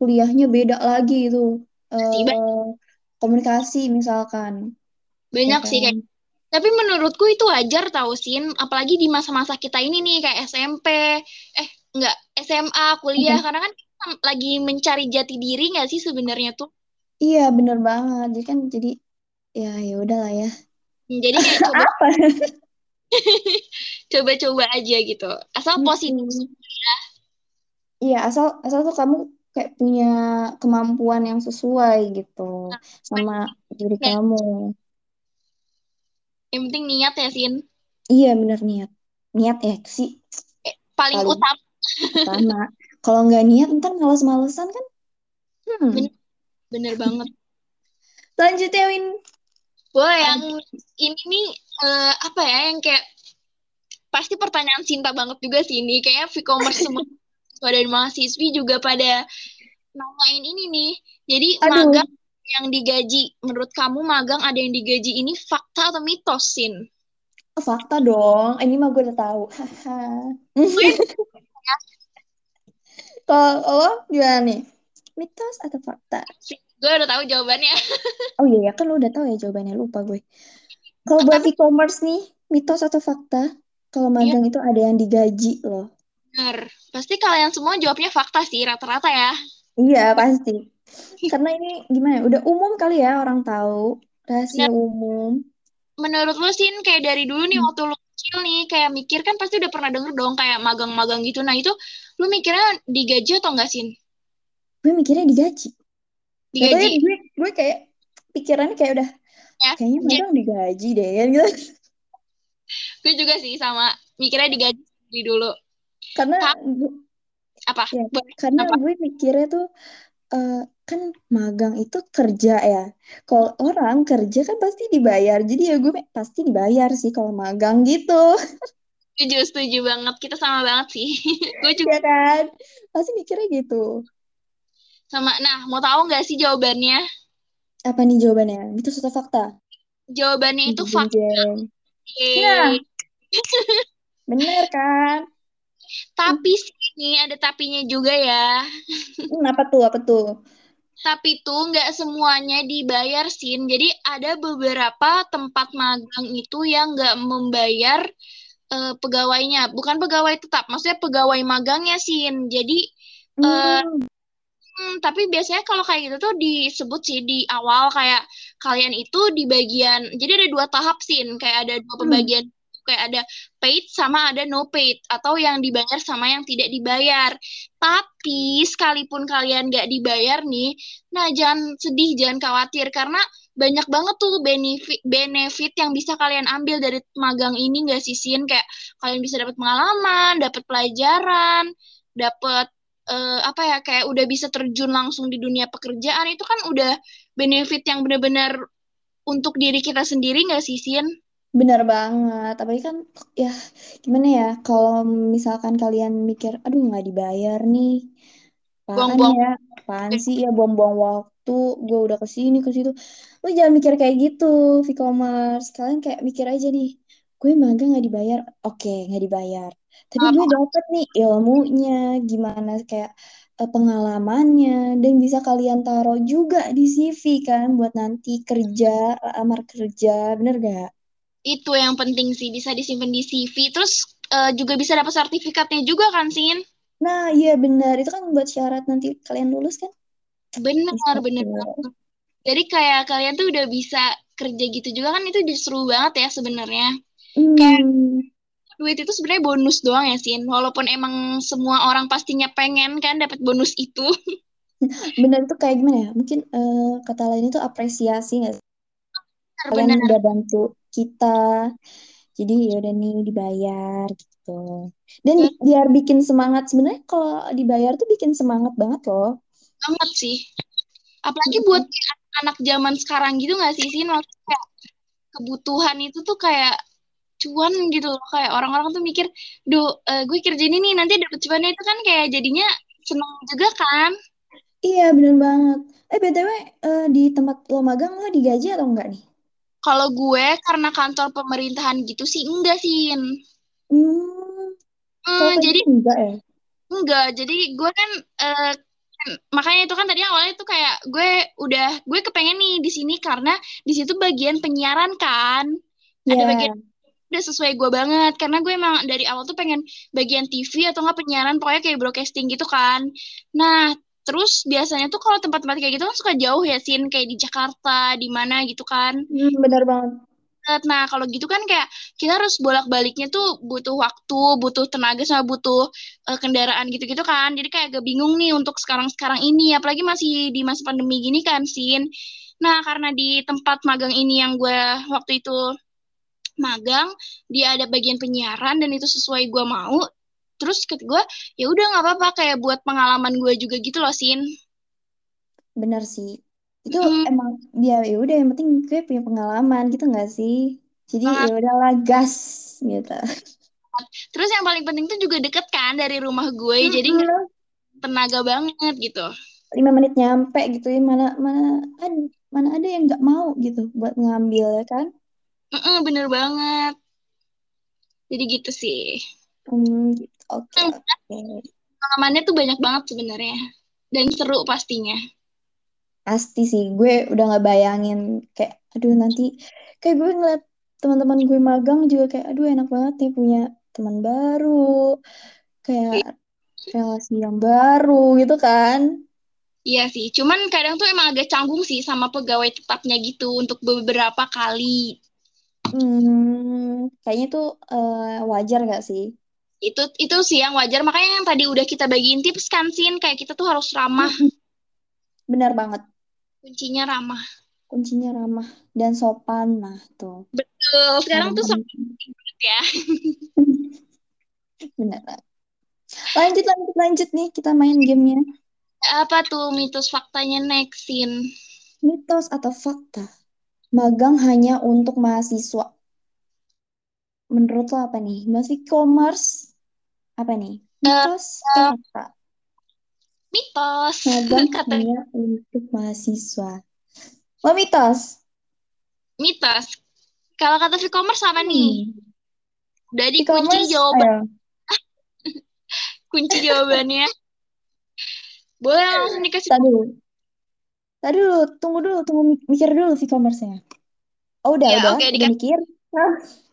kuliahnya beda lagi itu uh, komunikasi misalkan. Banyak ya sih kayak kan? tapi menurutku itu wajar tau sin. Apalagi di masa-masa kita ini nih kayak SMP eh enggak SMA kuliah. Okay. karena kan lagi mencari jati diri nggak sih sebenarnya tuh? Iya bener banget. Jadi kan jadi ya ya udahlah ya. Hmm, jadi kayak coba apa? coba-coba aja gitu. Asal positif ya. Iya asal asal tuh kamu kayak punya kemampuan yang sesuai gitu nah, sama diri ya. kamu. Yang penting niat ya sin. Iya bener niat. Niat ya sih. Eh, paling, paling utama. utama kalau nggak niat ntar males-malesan kan? Hmm. bener, bener banget. Lanjut ya Win. Boleh yang ini nih uh, apa ya yang kayak pasti pertanyaan cinta banget juga sih ini. Kayak e-commerce semua dan mahasiswi juga pada nanyain ini nih. Jadi Aduh. magang yang digaji menurut kamu magang ada yang digaji ini fakta atau mitos sin? Fakta dong ini mah gue udah tahu kalau lo gimana nih? Mitos atau fakta? Gue udah tahu jawabannya. Oh iya ya kan lo udah tahu ya jawabannya. Lupa gue. Kalau buat e-commerce nih mitos atau fakta? Kalau iya. magang iya. itu ada yang digaji loh benar. Pasti kalian semua jawabnya fakta sih rata-rata ya. Iya pasti. Karena ini gimana ya udah umum kali ya orang tahu. Rahasia nah, umum. Menurut lo sih kayak dari dulu nih hmm. waktu lo kecil nih kayak mikir kan pasti udah pernah denger dong kayak magang-magang gitu. Nah itu lo mikirnya digaji atau enggak sih gue mikirnya digaji. Digaji? Gue gue kayak pikirannya kayak udah ya, kayaknya magang digaji deh gitu. Gue juga sih sama mikirnya digaji di dulu. Karena gue, apa? ya, karena apa? gue mikirnya tuh uh, kan magang itu kerja ya. Kalau orang kerja kan pasti dibayar. Jadi ya gue pasti dibayar sih kalau magang gitu setuju setuju banget kita sama banget sih gue juga ya kan pasti mikirnya gitu sama, nah mau tahu nggak sih jawabannya? Apa nih jawabannya? Itu suatu fakta. Jawabannya itu fakta. Nah, bener kan? Tapi sini ada tapinya juga ya. Hmm, apa tuh? Apa tuh? Tapi tuh nggak semuanya dibayar sin. Jadi ada beberapa tempat magang itu yang nggak membayar uh, pegawainya. Bukan pegawai tetap, maksudnya pegawai magangnya sin. Jadi uh, hmm. Hmm, tapi biasanya kalau kayak gitu tuh disebut sih di awal kayak kalian itu di bagian jadi ada dua tahap sih kayak ada dua hmm. pembagian hmm. Kayak ada paid sama ada no paid atau yang dibayar sama yang tidak dibayar. Tapi sekalipun kalian nggak dibayar nih, nah jangan sedih, jangan khawatir karena banyak banget tuh benefit benefit yang bisa kalian ambil dari magang ini nggak sih Sin kayak kalian bisa dapat pengalaman, dapat pelajaran, dapat uh, apa ya kayak udah bisa terjun langsung di dunia pekerjaan itu kan udah benefit yang benar-benar untuk diri kita sendiri nggak sih Sin? Bener banget, tapi kan ya gimana ya kalau misalkan kalian mikir, aduh nggak dibayar nih, apaan Buang-buang. ya, apaan sih? Ya buang-buang waktu, gue udah ke sini ke situ, lu jangan mikir kayak gitu, e-commerce, kalian kayak mikir aja nih, gue magang nggak dibayar, oke nggak dibayar, tapi gue dapet nih ilmunya, gimana kayak uh, pengalamannya, dan bisa kalian taruh juga di CV kan buat nanti kerja, lamar kerja, bener gak? Itu yang penting sih, bisa disimpan di CV. Terus uh, juga bisa dapat sertifikatnya juga kan, Sin? Nah, iya benar. Itu kan buat syarat nanti kalian lulus kan? Tuh. banget. Jadi kayak kalian tuh udah bisa kerja gitu juga kan itu seru banget ya sebenarnya. Kayak Hmm, duit itu sebenarnya bonus doang ya, Sin. Walaupun emang semua orang pastinya pengen kan dapat bonus itu. bener itu kayak gimana ya? Mungkin eh, kata lain itu apresiasi nggak? Kalian udah bantu kita, jadi ya udah nih dibayar gitu. Dan Bener biar bikin semangat sebenarnya kalau dibayar tuh bikin semangat banget loh. banget sih. Apalagi buat Mm-mm. kayak anak zaman sekarang gitu nggak sih, Sin? Maksudnya kebutuhan itu tuh kayak cuan gitu loh. Kayak orang-orang tuh mikir, duh, eh, gue kerja ini nih, nanti dapet cuannya itu kan kayak jadinya seneng juga kan. Iya bener banget. Eh BTW eh, di tempat lo magang lo digaji atau enggak nih? Kalau gue karena kantor pemerintahan gitu sih enggak sih. Hmm, Hmm, jadi gitu enggak ya? enggak. Jadi gue kan eh, kan- makanya itu kan tadi awalnya tuh kayak gue udah gue kepengen nih di sini karena di situ bagian penyiaran kan. Ada bagian Ya, udah sesuai gue banget karena gue emang dari awal tuh pengen bagian TV atau enggak penyiaran pokoknya kayak broadcasting gitu kan. Nah, terus biasanya tuh kalau tempat-tempat kayak gitu kan suka jauh ya Sin kayak di Jakarta, di mana gitu kan. hmm, bener banget. Nah, kalau gitu kan kayak kita harus bolak-baliknya tuh butuh waktu, butuh tenaga sama butuh eh, kendaraan gitu-gitu kan. Jadi kayak agak bingung nih untuk sekarang-sekarang ini, apalagi masih di masa pandemi gini kan, Sin. Nah, karena di tempat magang ini yang gue waktu itu magang, dia ada bagian penyiaran dan itu sesuai gue mau. Terus kata gue, ya udah nggak apa-apa kayak buat pengalaman gue juga gitu loh, Sin. Bener sih. Itu Mm, emang dia ya udah yang penting gue punya pengalaman gitu nggak sih? Jadi ya banget. udahlah gas gitu. Terus yang paling penting tuh juga deket kan dari rumah gue, jadi nggak Mm-mm. tenaga banget gitu. Lima menit nyampe gitu ya mana mana ada mana ada yang nggak mau gitu buat ngambil ya kan? Mm-mm, bener banget. Jadi gitu sih. Hmm. Oke Hmm, oke. Pengalamannya tuh banyak banget sebenarnya. Dan seru pastinya. Pasti sih gue udah nggak bayangin kayak aduh nanti kayak gue ngeliat teman-teman gue magang juga kayak aduh enak banget nih punya teman baru kayak relasi yang baru gitu kan. Iya sih. Cuman kadang tuh emang agak canggung sih sama pegawai tetapnya gitu untuk beberapa kali. Hmm, kayaknya tuh eh, wajar gak sih? Itu itu sih yang wajar. Makanya yang tadi udah kita bagiin tips kan, Sin. Kayak kita tuh harus ramah. Benar banget. Kuncinya ramah. Kuncinya ramah dan sopan. Nah, tuh. Betul. Sekarang tuh sobat penting. ya. Benar. Lanjut, lanjut, lanjut nih. Kita main gamenya. Apa tuh mitos faktanya next, Sin? Mitos atau fakta? Magang hanya untuk mahasiswa. Menurut lo apa nih? Masih commerce? Apa nih? Eh, Mitos eh, fakta? mitos. Magang untuk mahasiswa. Oh, mitos. mitos. Kalau kata e-commerce apa nih? Hmm. Udah dikunci E-commerce, jawaban kunci jawabannya. Boleh langsung dikasih Tadi dulu. Tadi dulu, tunggu dulu, tunggu mi- mikir dulu e-commerce-nya. Oh, udah, Ya, udah, oke udah dikasih mikir.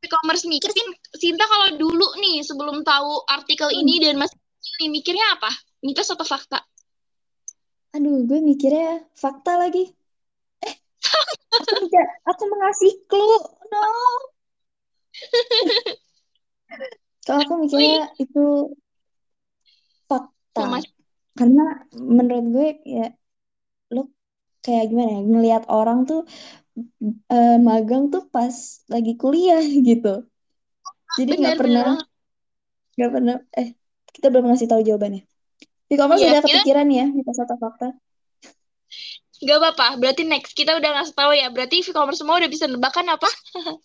E-commerce mikir Sin, Sinta kalau dulu nih sebelum tahu artikel ini Hmm. dan masih nih mikirnya apa? Mitos atau fakta? Aduh, gue mikirnya fakta lagi. Aku mikir, aku mengasih clue. No. Kalau aku mikirnya Wih, itu fakta. Mama, Karena menurut gue ya lo kayak gimana ya, ngelihat orang tuh eh, magang tuh pas lagi kuliah gitu. Jadi nggak pernah, nggak pernah, eh kita belum ngasih tahu jawabannya. E-commerce Iya, udah kita kepikiran ya, mitos atau fakta. nggak apa-apa. Berarti next kita udah ngasih tahu ya. Berarti e-commerce semua udah bisa nebakan apa?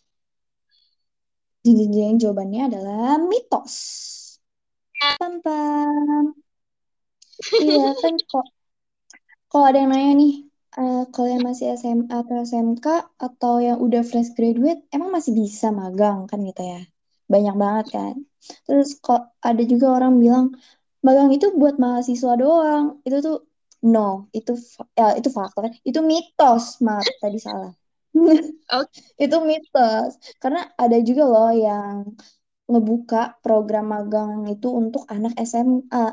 Jeng jawabannya adalah mitos. Pam pam. Iya kan kok kalau ada yang nanya nih, eh, kalau yang masih SMA atau SMK atau yang udah fresh graduate, emang masih bisa magang kan gitu ya? Banyak banget kan. Terus kok ada juga orang bilang magang itu buat mahasiswa doang. Itu tuh no, itu ya, itu fakta kan? Itu mitos, maaf tadi salah. Oke, Itu mitos. Karena ada juga loh yang ngebuka program magang itu untuk anak SMA.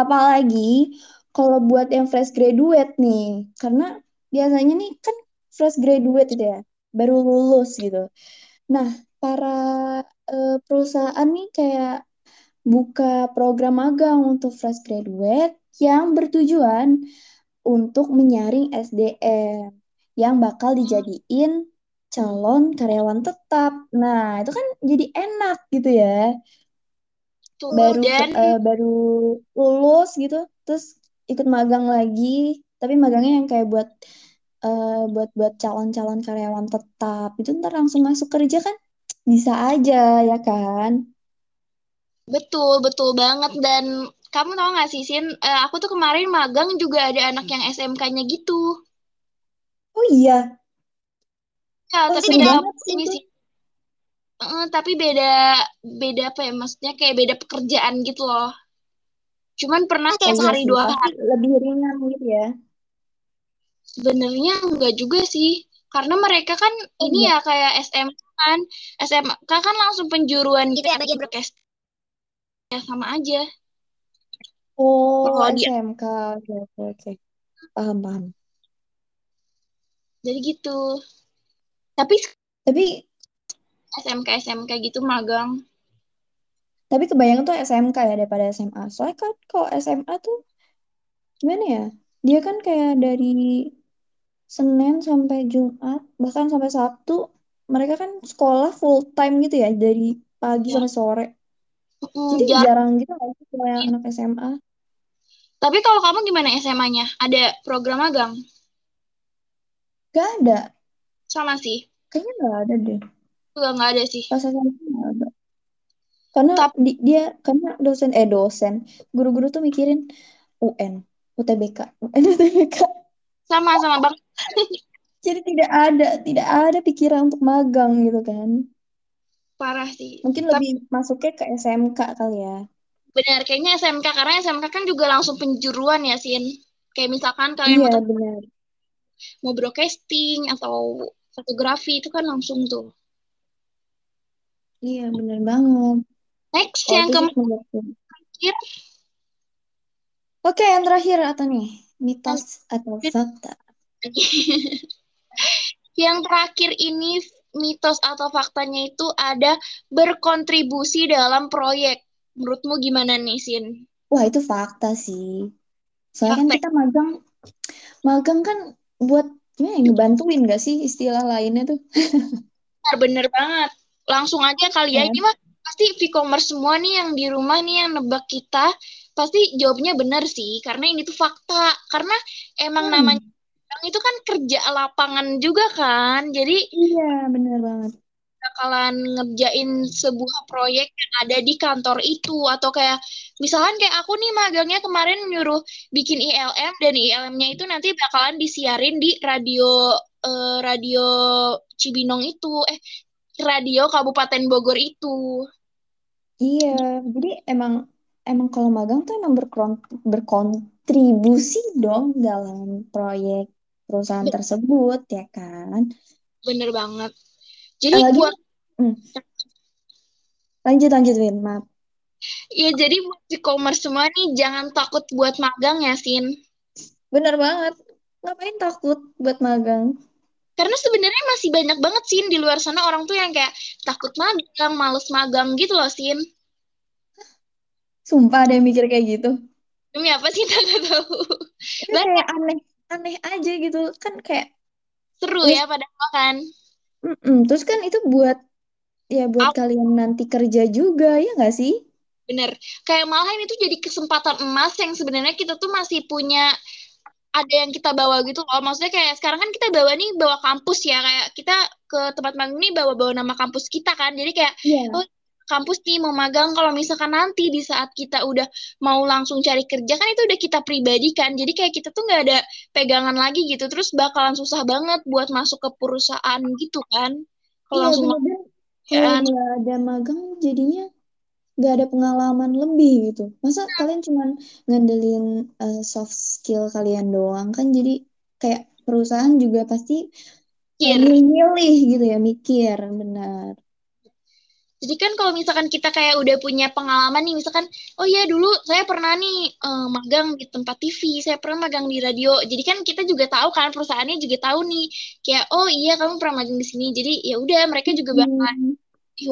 Apalagi kalau buat yang fresh graduate nih, karena biasanya nih kan fresh graduate itu ya, baru lulus gitu. Nah, para eh, perusahaan nih kayak buka program magang untuk fresh graduate yang bertujuan untuk menyaring SDM yang bakal dijadiin calon karyawan tetap. Nah, itu kan jadi enak gitu ya. Tuh, Baru dan eh, baru lulus gitu, terus ikut magang lagi, tapi magangnya yang kayak buat eh, buat buat calon-calon karyawan tetap. Itu ntar langsung masuk kerja kan bisa aja ya kan? betul, betul banget. Dan kamu tau gak sih, Sin? Eh, aku tuh kemarin magang juga ada anak yang SMK-nya gitu. Oh iya, Ya, oh tapi beda ini sih. Eh, tapi beda beda apa ya? Maksudnya kayak beda pekerjaan gitu loh. Cuman pernah Oh kayak iya sehari dua hari. lebih ringan gitu ya. Sebenarnya enggak juga sih. Karena mereka kan Oh ini iya. ya kayak SMK kan. SMK kan langsung penjuruan gitu ya bagian. Ya sama aja. Oh, Kalau SMK. Oke, oke, oke. Paham, paham. jadi gitu. Tapi Tapi SMK SMK gitu magang. Tapi kebayang tuh SMK ya daripada SMA. Soalnya kan kalau SMA tuh gimana ya? Dia kan kayak dari Senin sampai Jumat, bahkan sampai Sabtu, mereka kan sekolah full time gitu ya, dari pagi Ya. sampai sore. Jadi Mm, jar- jarang gitu nggak sih yang anak SMA? Tapi kalau kamu gimana SMA-nya? Ada program magang? Gak ada. Sama sih. Kayaknya nggak ada deh. Juga nggak ada sih. Pas SMA. Karena Tapi di- dia, karena dosen, eh dosen, guru-guru tuh mikirin UN, UTBK, UN, UTBK. sama-sama bang. Jadi tidak ada, tidak ada pikiran untuk magang gitu kan. Parah sih. Mungkin Tapi lebih masuknya ke SMK kali ya. benar kayaknya SMK karena SMK kan juga langsung penjuruan ya Sin. Kayak misalkan kalian Iya, mau benar. mau broadcasting atau fotografi itu kan langsung tuh. Iya, benar banget. Next yang itu sih keempat menurutku. Oke, yang terakhir atau nih, mitos atau fakta? yang terakhir ini mitos atau faktanya itu ada berkontribusi dalam proyek. Menurutmu gimana nih Sin? Wah, itu fakta sih. Soalnya kan Fakta kita magang, magang kan buat gimana ya, ngebantuin gak sih istilah lainnya tuh? bener banget. Langsung aja kali ya Ya. ini mah pasti e-commerce semua nih yang di rumah nih yang nebak kita pasti jawabnya benar sih karena ini tuh fakta. Karena emang Hmm, namanya itu kan kerja lapangan juga kan jadi iya, benar banget. bakalan ngerjain sebuah proyek yang ada di kantor itu. Atau kayak misalkan kayak aku nih magangnya kemarin nyuruh bikin ILM dan ILM-nya itu nanti bakalan disiarin di radio eh, radio Cibinong itu eh radio Kabupaten Bogor itu Iya, jadi emang emang kalau magang tuh emang berkon- berkontribusi dong dalam proyek perusahaan Be- tersebut ya kan? bener banget jadi Apalagi, buat hmm, lanjut lanjut Win, maaf. ya jadi buat e-commerce semua nih jangan takut buat magang ya Sin Bener banget. Ngapain takut buat magang? Karena sebenarnya masih banyak banget Sin di luar sana orang tuh yang kayak takut magang males magang gitu loh Sin. Sumpah ada yang mikir kayak gitu. demi apa sih? Nggak tahu. Itu banyak kayak aneh, aneh aja gitu. Kan kayak seru terus, ya padahal kan. Mm-mm, terus kan itu buat ya buat Ap- kalian nanti kerja juga ya nggak sih? bener. Kayak malahan itu jadi kesempatan emas yang sebenarnya kita tuh masih punya ada yang kita bawa gitu loh. Maksudnya kayak sekarang kan kita bawa nih bawa kampus ya. Kayak kita ke tempat magang nih bawa bawa nama kampus kita kan. Jadi kayak Iya. oh kampus nih mau magang. Kalau misalkan nanti di saat kita udah mau langsung cari kerja kan itu udah kita pribadi kan. Jadi kayak kita tuh nggak ada pegangan lagi gitu. Terus bakalan susah banget buat masuk ke perusahaan gitu kan. Kalau Iya langsung kalau pekerjaan nggak ada magang jadinya nggak ada pengalaman lebih gitu. Masa kalian cuman ngandelin eh, soft skill kalian doang kan jadi kayak perusahaan juga pasti milih-milih gitu ya mikir benar. Jadi kan kalau misalkan kita kayak udah punya pengalaman nih, misalkan, oh iya dulu saya pernah nih eh, magang di tempat TV, saya pernah magang di radio. Jadi kan kita juga tahu kan perusahaannya juga tahu nih, kayak oh iya kamu pernah magang di sini. Jadi ya udah mereka juga bakal Hmm.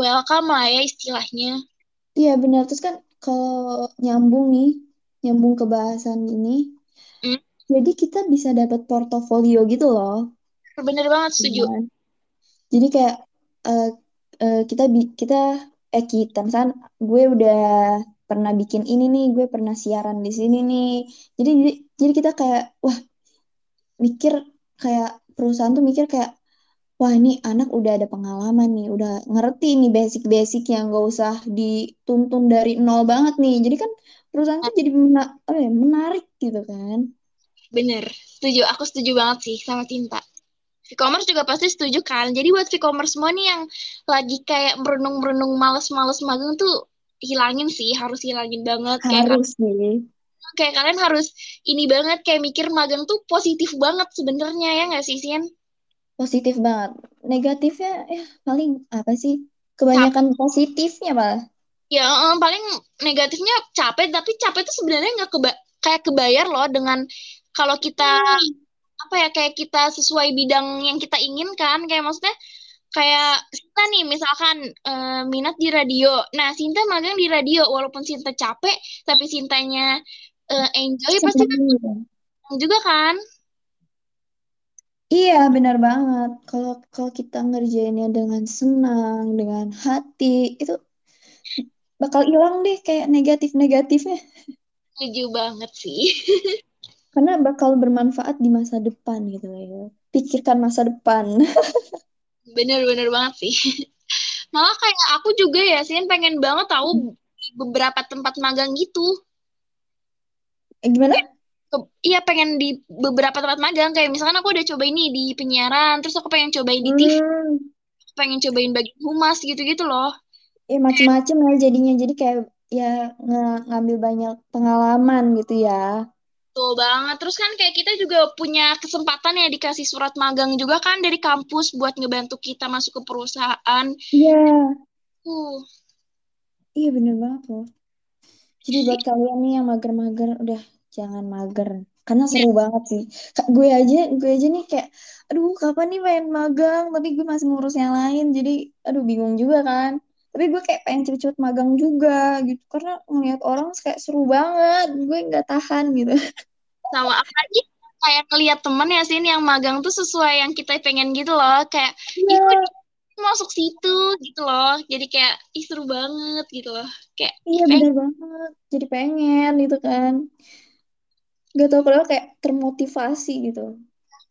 welcome lah ya istilahnya. Iya benar. Terus kan kalau nyambung nih, nyambung ke bahasan ini, Hmm, jadi kita bisa dapat portofolio gitu loh. bener banget setuju. Kan? Jadi kayak eh, eh, kita kita eh kita misalkan gue udah pernah bikin ini nih, gue pernah siaran di sini nih. Jadi jadi, jadi kita kayak wah mikir kayak perusahaan tuh mikir kayak wah ini anak udah ada pengalaman nih, udah ngerti nih basic-basic yang gak usah dituntun dari nol banget nih. Jadi kan perusahaan tuh jadi mena- ya, menarik gitu kan. Bener, setuju. Aku setuju banget sih sama Cinta. V-commerce juga pasti setuju kan. Jadi buat V-commerce semua nih yang lagi kayak merenung-merenung males-males magang tuh hilangin sih, harus hilangin banget. Kayak Harus sih. kayak kalian harus ini banget kayak mikir magang tuh positif banget sebenarnya ya nggak sih Sian? Positif banget. Negatifnya ya paling apa sih? Kebanyakan positifnya malah. Ya eh, paling negatifnya capek, tapi capek tuh sebenarnya nggak keba kayak kebayar loh dengan kalau kita apa ya kayak kita sesuai bidang yang kita inginkan kayak maksudnya kayak Sinta nih misalkan eh, minat di radio. Nah, Sinta magang di radio walaupun Sinta capek tapi Sintanya eh, enjoy pasti kan juga kan? Iya, benar banget. Kalau kalau kita ngerjainnya dengan senang, dengan hati, itu bakal hilang deh kayak negatif-negatifnya. Setuju banget sih. Karena bakal bermanfaat di masa depan gitu ya. Pikirkan masa depan. Bener-bener banget sih. Malah kayak aku juga ya, Sin pengen banget tahu di beberapa tempat magang gitu. Eh, gimana? Ke- Iya pengen di beberapa tempat magang kayak misalkan aku udah coba ini di penyiaran, terus aku pengen cobain di TV, Hmm, pengen cobain bagian humas gitu-gitu loh. ya macem-macem ya jadinya. Jadi kayak ya nge- ngambil banyak pengalaman gitu ya. Betul banget. Terus kan kayak kita juga punya kesempatan ya dikasih surat magang juga kan dari kampus buat ngebantu kita masuk ke perusahaan. Iya, Uh, iya bener banget loh. Jadi buat kalian nih yang mager-mager, udah jangan mager. Karena seru banget sih. Kak, gue aja, gue aja nih kayak, aduh kapan nih main magang, tapi gue masih ngurus yang lain. Jadi, aduh bingung juga kan. Tapi gue kayak pengen cepet-cepet magang juga gitu. Karena ngeliat orang kayak seru banget. Gue nggak tahan gitu. sama apa lagi kayak ngeliat temen ya sih yang magang tuh sesuai yang kita pengen gitu loh. Kayak ih Iya, kok dia masuk situ gitu loh. Jadi kayak ih seru banget gitu loh. Kayak iya pengen bener banget. Jadi pengen gitu kan. Gak tau kenapa kayak termotivasi gitu.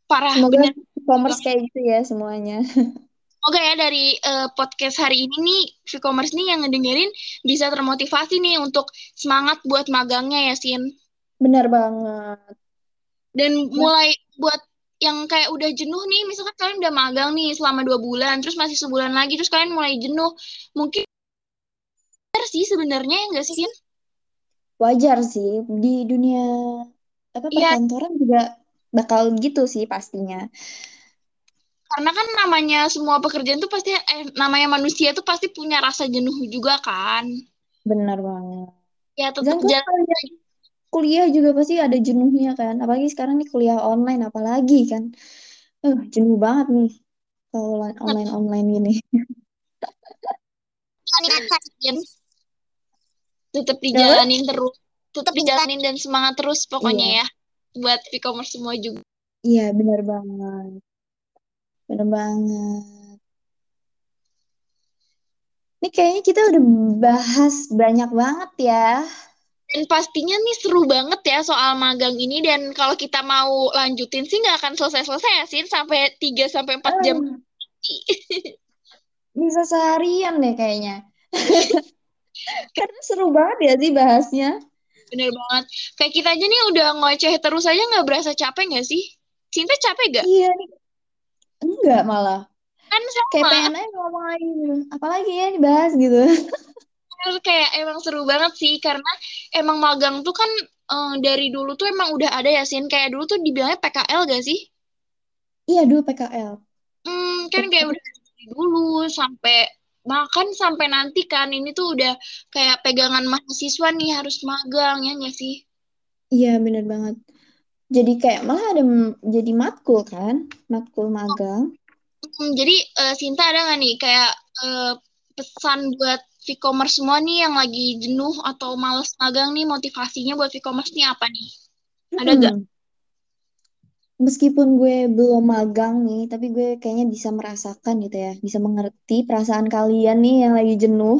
parah Semoga e-commerce kayak gitu ya semuanya. Semoga ya dari eh, podcast hari ini nih, V-commerce nih yang ngedengerin bisa termotivasi nih untuk semangat buat magangnya ya, Sin. Bener banget. Dan mulai buat yang kayak udah jenuh nih, misalkan kalian udah magang nih selama dua bulan, terus masih sebulan lagi, terus kalian mulai jenuh, mungkin bener sih sebenarnya ya nggak sih, Sin? wajar sih di dunia apa Iya, perkantoran juga bakal gitu sih pastinya. karena kan namanya semua pekerjaan tuh pasti, eh, namanya manusia tuh pasti punya rasa jenuh juga kan. Benar banget. Ya tetap jalan. kuliah juga pasti ada jenuhnya kan. Apalagi sekarang nih kuliah online apalagi kan. Eh, jenuh banget nih kalau online-online gini. Sin. Tetap dijalanin terus, tetap dijalanin dan semangat terus pokoknya Iya, ya. Buat e-commerce semua juga. iya benar banget. Benar banget. Ini kayaknya kita udah bahas banyak banget ya. Dan pastinya nih seru banget ya soal magang ini dan kalau kita mau lanjutin sih nggak akan selesai-selesai ya sih sampai 3 sampai 4 jam. Eh, bisa seharian deh kayaknya. Karena seru banget ya sih bahasnya. Bener banget. Kayak kita aja nih udah ngoceh terus aja nggak berasa capek nggak sih? Cinta capek gak? Iya nih. Enggak malah. Kan Kayak sama. pengen aja ngomong lagi. Apalagi ya dibahas gitu. Terus kayak emang seru banget sih karena emang magang tuh kan eh, dari dulu tuh emang udah ada ya Sin. Kayak dulu tuh dibilangnya PKL gak sih? Iya dulu PKL. Hmm, kan kayak udah dulu sampai makan sampai nanti kan ini tuh udah kayak pegangan mahasiswa nih harus magang ya nggak sih? Iya, bener banget. Jadi kayak malah ada jadi matkul kan, matkul magang. Hmm, jadi eh, Sinta ada nggak nih kayak eh, pesan buat e-commerce semua nih yang lagi jenuh atau males magang nih motivasinya buat e-commerce nih apa nih? Ada nggak? Hmm. Meskipun gue belum magang nih, tapi gue kayaknya bisa merasakan gitu ya, bisa mengerti perasaan kalian nih yang lagi jenuh.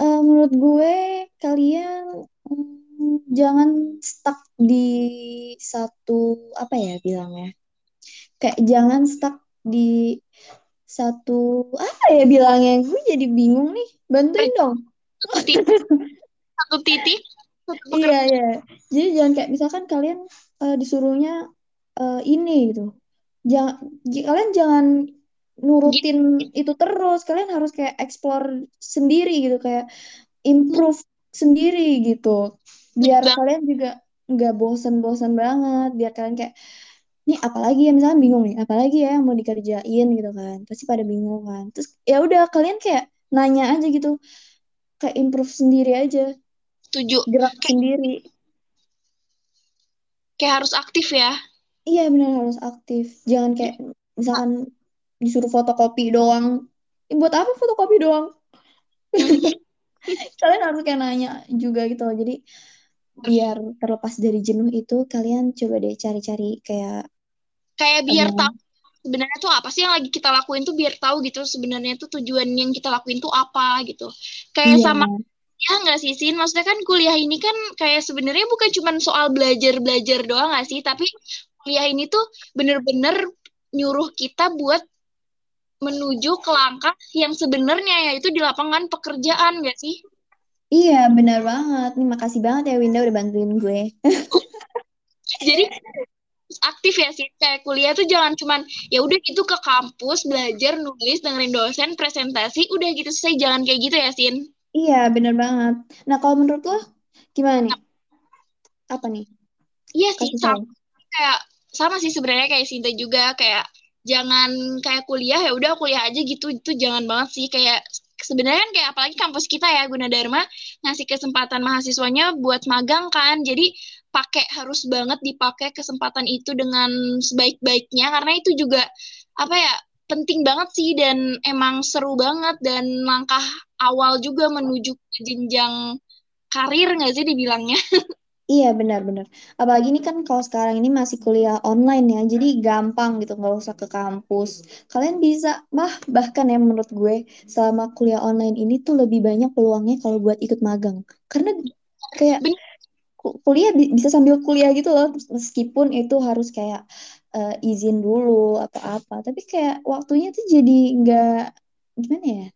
Eh, menurut gue, kalian mm, jangan stuck di satu, apa ya bilangnya, kayak jangan stuck di satu, apa ya bilangnya, gue jadi bingung nih, bantuin dong. Satu titik, satu titik, Iya, iya. Jadi jangan kayak misalkan kalian eh, disuruhnya eh, ini gitu. Jangan kalian jangan gitu. nurutin itu terus. Kalian harus kayak explore sendiri gitu, kayak improve sendiri gitu. Biar Bang, kalian juga nggak bosan-bosan banget. Biar kalian kayak nih apalagi ya misalkan bingung nih, apalagi ya yang mau dikerjain gitu kan. Pasti pada bingung kan. Terus ya udah kalian kayak nanya aja gitu, kayak improve sendiri aja, Setuju. gerak Kayak, sendiri. kayak harus aktif ya. Iya benar harus aktif. Jangan kayak misalkan disuruh fotokopi doang. "Ih, buat apa fotokopi doang? Kalian harus kayak nanya juga gitu loh. Jadi biar terlepas dari jenuh itu kalian coba deh cari-cari kayak Kayak biar eh, tahu sebenarnya tuh apa sih yang lagi kita lakuin tuh biar tahu gitu sebenarnya tuh tujuan yang kita lakuin tuh apa gitu. Kayak iya sama ya nggak sih Sin? Maksudnya kan kuliah ini kan kayak sebenarnya bukan cuma soal belajar-belajar doang nggak sih? Tapi kuliah ini tuh bener-bener nyuruh kita buat menuju ke langkah yang sebenarnya yaitu di lapangan pekerjaan nggak sih? iya benar banget. Nih makasih banget ya Winda udah bantuin gue. Jadi aktif ya sih kayak kuliah tuh jangan cuman ya udah gitu ke kampus belajar nulis dengerin dosen presentasi udah gitu selesai jangan kayak gitu ya Sin Iya benar banget. Nah kalau menurut lo gimana nih? Apa nih? iya sih sama kayak sama sih sebenarnya kayak Sinta juga kayak jangan kayak kuliah ya udah kuliah aja gitu. Itu jangan banget sih kayak sebenarnya kan kayak apalagi kampus kita ya Gunadarma ngasih kesempatan mahasiswanya buat magang kan. Jadi pakai harus banget dipakai kesempatan itu dengan sebaik-baiknya karena itu juga apa ya penting banget sih dan emang seru banget dan langkah awal juga menuju jenjang karir nggak sih dibilangnya Iya benar-benar. Apalagi ini kan kalau sekarang ini masih kuliah online ya, jadi gampang gitu nggak usah ke kampus. Kalian bisa, bah bahkan ya menurut gue selama kuliah online ini tuh lebih banyak peluangnya kalau buat ikut magang. Karena kayak kuliah bi- bisa sambil kuliah gitu loh, meskipun itu harus kayak eh, izin dulu atau apa. Tapi kayak waktunya tuh jadi nggak gimana ya?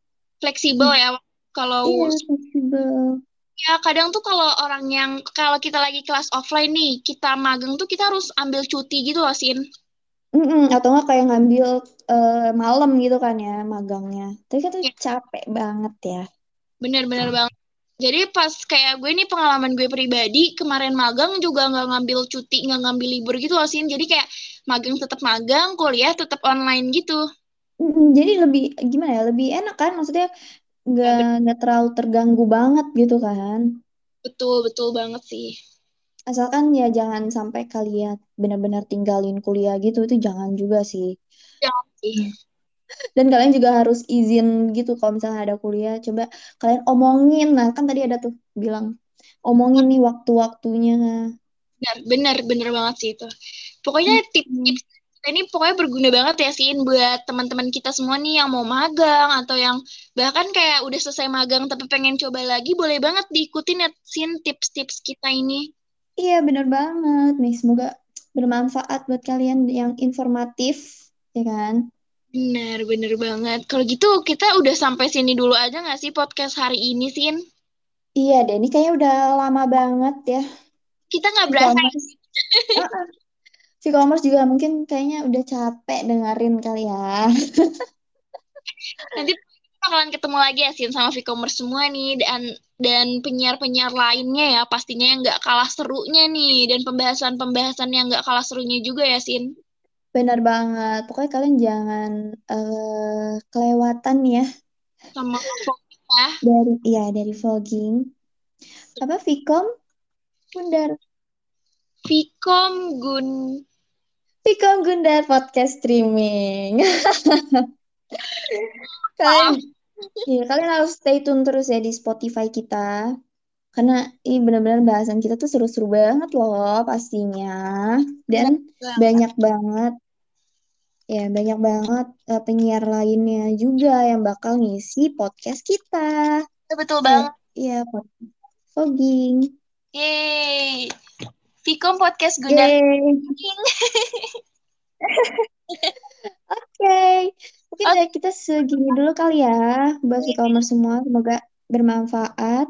fleksibel ya kalau Iya fleksibel. Ya, kadang tuh kalau orang yang, kalau kita lagi kelas offline nih, kita magang tuh kita harus ambil cuti gitu loh, Sin. Mm-mm, atau nggak kayak ngambil eh, malam gitu kan ya magangnya. Tapi kan tuh Ya, capek banget ya. bener-bener banget. Jadi pas kayak gue nih pengalaman gue pribadi, kemarin magang juga nggak ngambil cuti, nggak ngambil libur gitu loh, Sin. Jadi kayak magang tetap magang, kuliah tetap online gitu. Jadi lebih gimana ya? Lebih enak kan? Maksudnya nggak nggak terlalu terganggu banget gitu kan? betul, betul banget sih. Asalkan ya jangan sampai kalian benar-benar tinggalin kuliah gitu itu jangan juga sih. Jangan sih. Dan kalian juga harus izin gitu kalau misalnya ada kuliah. Coba kalian omongin. Nah kan tadi ada tuh bilang omongin nih waktu-waktunya. Bener, bener, bener banget sih itu. Pokoknya Mm-mm. tips-tips ini pokoknya berguna banget ya, Sin, buat teman-teman kita semua nih yang mau magang atau yang bahkan kayak udah selesai magang tapi pengen coba lagi, boleh banget diikutin ya, Sin, tips-tips kita ini. Iya benar banget nih. Semoga bermanfaat buat kalian yang informatif, ya kan? Bener, bener banget. Kalau gitu kita udah sampai sini dulu aja nggak sih podcast hari ini, Sin? Iya deh, ini kayaknya udah lama banget ya. Kita nggak berasa ah. E-commerce juga mungkin kayaknya udah capek dengerin kali ya. Nanti bakalan ketemu lagi ya, Sin, sama e-commerce semua nih. Dan dan penyiar-penyiar lainnya ya, pastinya yang nggak kalah serunya nih. Dan pembahasan-pembahasan yang nggak kalah serunya juga ya, Sin. Benar banget. Pokoknya kalian jangan eh, kelewatan ya sama vlogging ya. Dari ya dari vlogging. Apa Vcom? Gundar. Vcom Gun Vcom Gundar podcast streaming. Kalian, ya, kalian harus stay tune terus ya di Spotify kita. Karena ini benar-benar bahasan kita tuh seru-seru banget loh pastinya. Dan banyak banget, ya banyak banget eh, penyiar lainnya juga yang bakal ngisi podcast kita. Betul banget. ya podcast vlogging. Yeay. Vcom Podcast Gundar. Oke, mungkin Oke. dari kita segini dulu kali ya bahas e-commerce semua. Semoga bermanfaat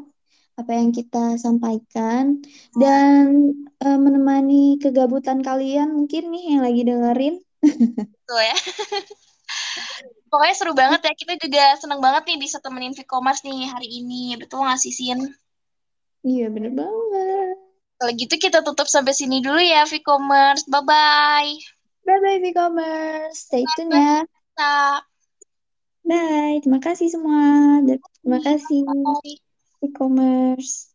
apa yang kita sampaikan dan eh, menemani kegabutan kalian mungkin nih yang lagi dengerin. Betul ya. Pokoknya seru banget ya. Kita juga seneng banget nih bisa temenin Vcommerce nih hari ini. Betul nggak sih, Sin? Iya, bener banget. Kalau gitu kita tutup sampai sini dulu ya, Vcommerce. Bye-bye. Bye-bye, e-commerce. Stay tune ya. Bye. Terima kasih semua. Terima kasih, Bye. e-commerce.